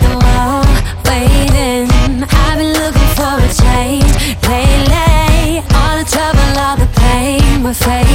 the wall, waiting. I've been looking for a change lately. All the trouble, all the pain, we're.